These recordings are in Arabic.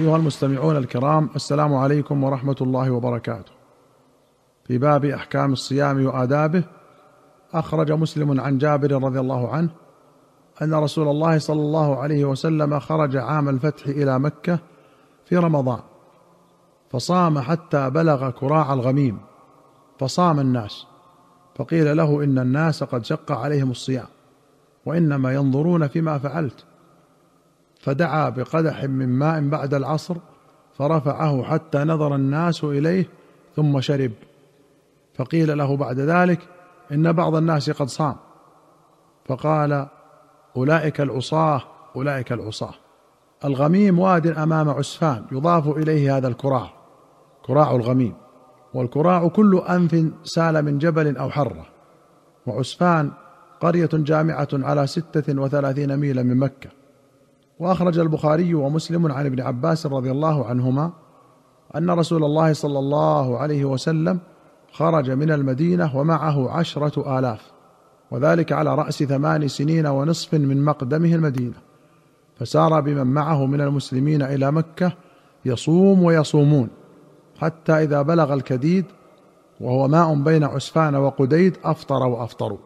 أيها المستمعون الكرام السلام عليكم ورحمة الله وبركاته. في باب أحكام الصيام وآدابه أخرج مسلم عن جابر رضي الله عنه أن رسول الله صلى الله عليه وسلم خرج عام الفتح إلى مكة في رمضان فصام حتى بلغ كراع الغميم فصام الناس فقيل له إن الناس قد شق عليهم الصيام وإنما ينظرون فيما فعلت. فدعا بقدح من ماء بعد العصر فرفعه حتى نظر الناس إليه ثم شرب. فقيل له بعد ذلك إن بعض الناس قد صام. فقال أولئك العصاة أولئك العصاة. الغميم واد أمام عسفان يضاف إليه هذا الكراع كراع الغميم. والكراع كل أنف سال من جبل أو حرة. وعسفان قرية جامعة على ستة وثلاثين ميلا من مكة. وأخرج البخاري ومسلم عن ابن عباس رضي الله عنهما أن رسول الله صلى الله عليه وسلم خرج من المدينة ومعه عشرة آلاف وذلك على رأس ثمان سنين ونصف من مقدمه المدينة فسار بمن معه من المسلمين إلى مكة يصوم ويصومون حتى إذا بلغ الكديد وهو ماء بين عسفان وقديد أفطر وأفطروا.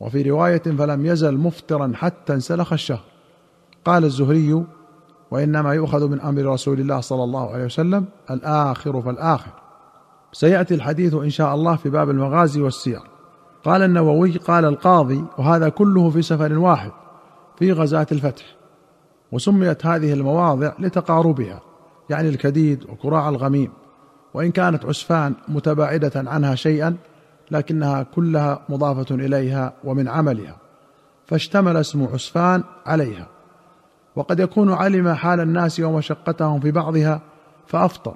وفي رواية فلم يزل مفطرا حتى انسلخ الشهر. قال الزهري وإنما يؤخذ من أمر رسول الله صلى الله عليه وسلم الآخر فالآخر. سيأتي الحديث إن شاء الله في باب المغازي والسير. قال النووي قال القاضي وهذا كله في سفر واحد في غزاة الفتح وسميت هذه المواضع لتقاربها يعني الكديد وكراع الغميم وإن كانت عسفان متباعدة عنها شيئا لكنها كلها مضافة إليها ومن عملها فاشتمل اسم عسفان عليها. وقد يكون علم حال الناس ومشقتهم في بعضها فأفطر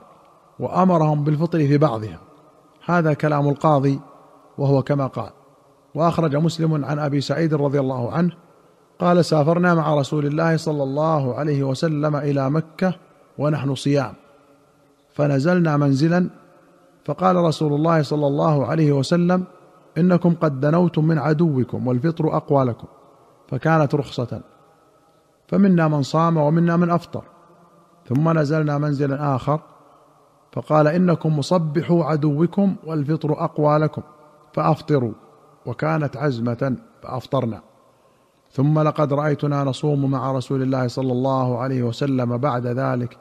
وأمرهم بالفطر في بعضها. هذا كلام القاضي وهو كما قال. وأخرج مسلم عن أبي سعيد رضي الله عنه قال سافرنا مع رسول الله صلى الله عليه وسلم إلى مكة ونحن صيام. فنزلنا منزلا فقال رسول الله صلى الله عليه وسلم إنكم قد دنوتم من عدوكم والفطر أقوى لكم. فكانت رخصة. فمنا من صام ومنا من أفطر ثم نزلنا منزلا آخر فقال إنكم مصبحوا عدوكم والفطر أقوى لكم فأفطروا وكانت عزمة فأفطرنا. ثم لقد رأيتنا نصوم مع رسول الله صلى الله عليه وسلم بعد ذلك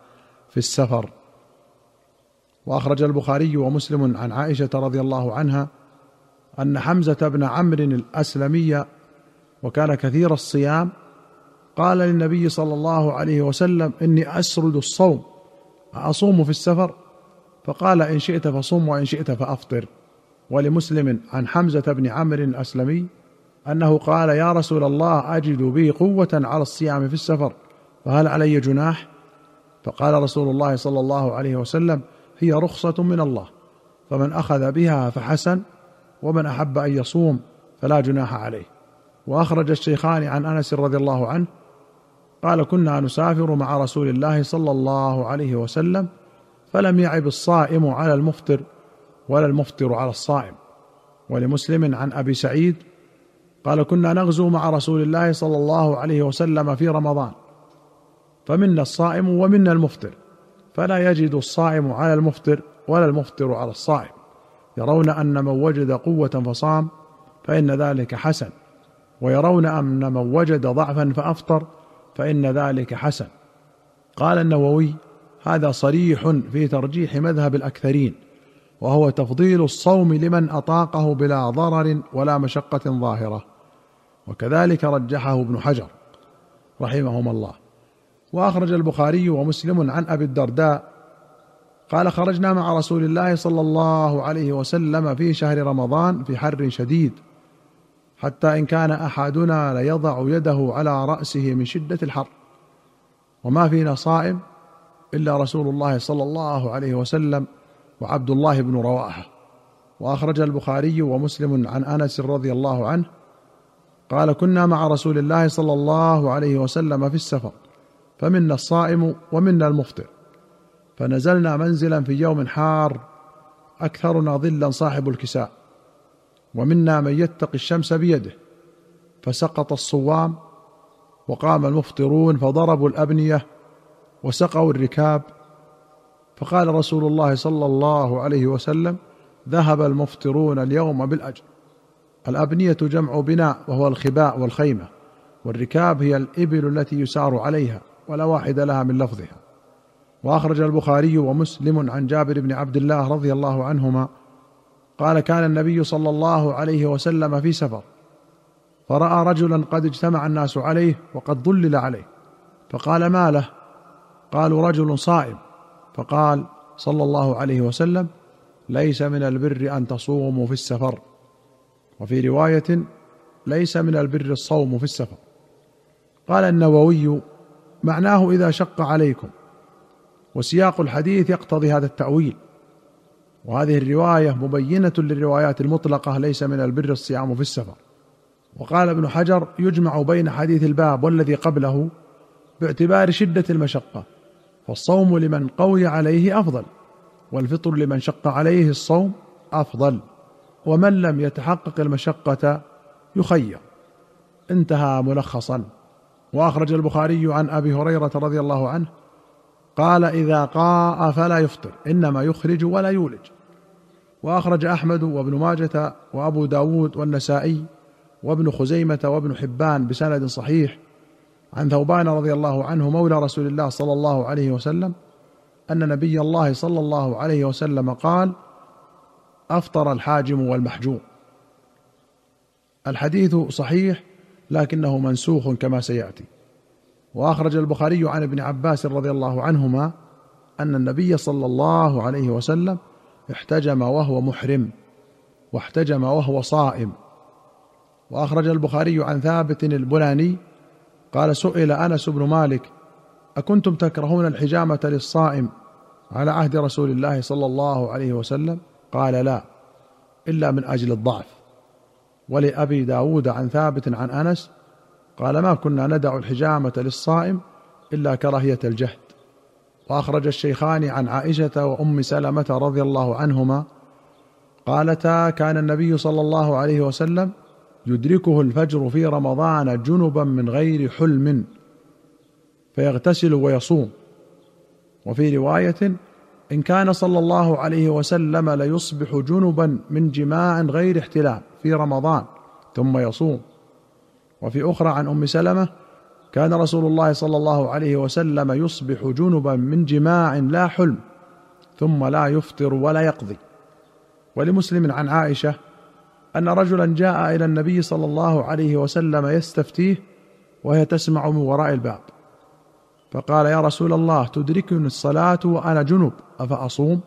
في السفر. وأخرج البخاري ومسلم عن عائشة رضي الله عنها أن حمزة بن عمرو الأسلمي وكان كثير الصيام قال للنبي صلى الله عليه وسلم إني أسرد الصوم أصوم في السفر؟ فقال إن شئت فصم وإن شئت فأفطر. ولمسلم عن حمزة بن عمرو الأسلمي أنه قال يا رسول الله أجد بي قوة على الصيام في السفر فهل علي جناح؟ فقال رسول الله صلى الله عليه وسلم هي رخصة من الله فمن أخذ بها فحسن ومن أحب أن يصوم فلا جناح عليه. وأخرج الشيخان عن أنس رضي الله عنه قال كنا نسافر مع رسول الله صلى الله عليه وسلم فلم يعب الصائم على المفطر ولا المفطر على الصائم. ولمسلم عن أبي سعيد قال كنا نغزو مع رسول الله صلى الله عليه وسلم في رمضان فمنا الصائم ومنا المفطر فلا يجد الصائم على المفطر ولا المفطر على الصائم. يرون أن من وجد قوة فصام فإن ذلك حسن ويرون أن من وجد ضعفا فأفطر فإن ذلك حسن. قال النووي هذا صريح في ترجيح مذهب الأكثرين وهو تفضيل الصوم لمن أطاقه بلا ضرر ولا مشقة ظاهرة. وكذلك رجحه ابن حجر رحمهما الله. وأخرج البخاري ومسلم عن أبي الدرداء قال خرجنا مع رسول الله صلى الله عليه وسلم في شهر رمضان في حر شديد. حتى إن كان أحدنا ليضع يده على رأسه من شدة الحر. وما فينا صائم إلا رسول الله صلى الله عليه وسلم وعبد الله بن رواحة. وأخرج البخاري ومسلم عن أنس رضي الله عنه قال كنا مع رسول الله صلى الله عليه وسلم في السفر فمنا الصائم ومنا المفطر. فنزلنا منزلا في يوم حار أكثرنا ظلا صاحب الكساء. ومنا من يتقي الشمس بيده. فسقط الصوام وقام المفطرون فضربوا الأبنية وسقوا الركاب. فقال رسول الله صلى الله عليه وسلم ذهب المفطرون اليوم بالأجر. الأبنية جمع بناء وهو الخباء والخيمة والركاب هي الإبل التي يسار عليها ولا واحد لها من لفظها. وأخرج البخاري ومسلم عن جابر بن عبد الله رضي الله عنهما قال كان النبي صلى الله عليه وسلم في سفر. فرأى رجلا قد اجتمع الناس عليه وقد ضلل عليه. فقال ما له؟ قالوا رجل صائم. فقال صلى الله عليه وسلم ليس من البر أن تصوموا في السفر. وفي رواية ليس من البر الصوم في السفر. قال النووي معناه إذا شق عليكم. وسياق الحديث يقتضي هذا التأويل. وهذه الرواية مبينة للروايات المطلقة ليس من البر الصيام في السفر. وقال ابن حجر يجمع بين حديث الباب والذي قبله باعتبار شدة المشقة فالصوم لمن قوي عليه أفضل والفطر لمن شق عليه الصوم أفضل ومن لم يتحقق المشقة يخير. انتهى ملخصا. وأخرج البخاري عن أبي هريرة رضي الله عنه قال إذا قاء فلا يفطر إنما يخرج ولا يولج. وأخرج أحمد وابن ماجة وأبو داود والنسائي وابن خزيمة وابن حبان بسند صحيح عن ثوبان رضي الله عنه مولى رسول الله صلى الله عليه وسلم أن نبي الله صلى الله عليه وسلم قال أفطر الحاجم والمحجوم. الحديث صحيح لكنه منسوخ كما سيأتي. وأخرج البخاري عن ابن عباس رضي الله عنهما أن النبي صلى الله عليه وسلم احتجم وهو محرم واحتجم وهو صائم. وأخرج البخاري عن ثابت البناني قال سئل أنس بن مالك أكنتم تكرهون الحجامة للصائم على عهد رسول الله صلى الله عليه وسلم؟ قال لا إلا من أجل الضعف. ولأبي داود عن ثابت عن أنس قال ما كنا ندع الحجامة للصائم إلا كراهية الجهد. وأخرج الشيخان عن عائشة وأم سلمة رضي الله عنهما قالتا كان النبي صلى الله عليه وسلم يدركه الفجر في رمضان جنبا من غير حلم فيغتسل ويصوم. وفي رواية إن كان صلى الله عليه وسلم ليصبح جنبا من جماع غير احتلام في رمضان ثم يصوم. وفي أخرى عن أم سلمة كان رسول الله صلى الله عليه وسلم يصبح جنبا من جماع لا حلم ثم لا يفطر ولا يقضي. ولمسلم عن عائشة أن رجلا جاء إلى النبي صلى الله عليه وسلم يستفتيه وهي تسمع من وراء الباب. فقال يا رسول الله تدركني الصلاة وأنا جنب أفأصوم؟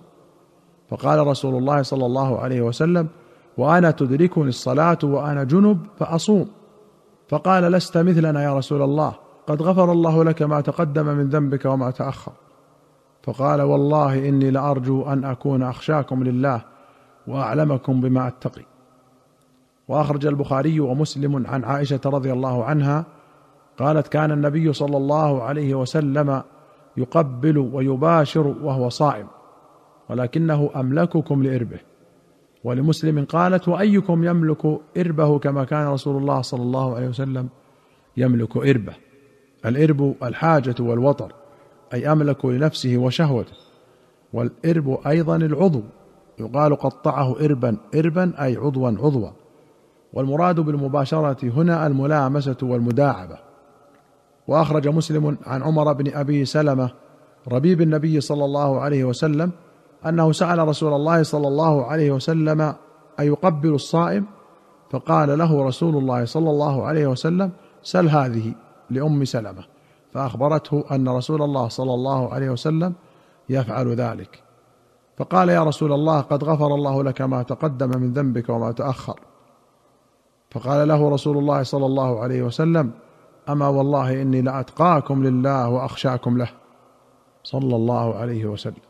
فقال رسول الله صلى الله عليه وسلم وأنا تدركني الصلاة وأنا جنب فأصوم. فقال لست مثلنا يا رسول الله. قد غفر الله لك ما تقدم من ذنبك وما تأخر. فقال والله إني لأرجو أن أكون أخشاكم لله وأعلمكم بما أتقي. وأخرج البخاري ومسلم عن عائشة رضي الله عنها قالت كان النبي صلى الله عليه وسلم يقبل ويباشر وهو صائم ولكنه أملككم لإربه. ولمسلم قالت وأيكم يملك إربه كما كان رسول الله صلى الله عليه وسلم يملك إربه؟ الإرب الحاجة والوطر أي أملك لنفسه وشهوته. والإرب أيضا العضو يقال قطعه اربا اربا أي عضوا عضوا. والمراد بالمباشرة هنا الملامسة والمداعبة. وأخرج مسلم عن عمر بن أبي سلمة ربيب النبي صلى الله عليه وسلم أنه سأل رسول الله صلى الله عليه وسلم أيقبل الصائم؟ فقال له رسول الله صلى الله عليه وسلم سل هذه لأم سلمة. فأخبرته أن رسول الله صلى الله عليه وسلم يفعل ذلك. فقال يا رسول الله قد غفر الله لك ما تقدم من ذنبك وما تأخر. فقال له رسول الله صلى الله عليه وسلم أما والله إني لأتقاكم لله وأخشاكم له. صلى الله عليه وسلم.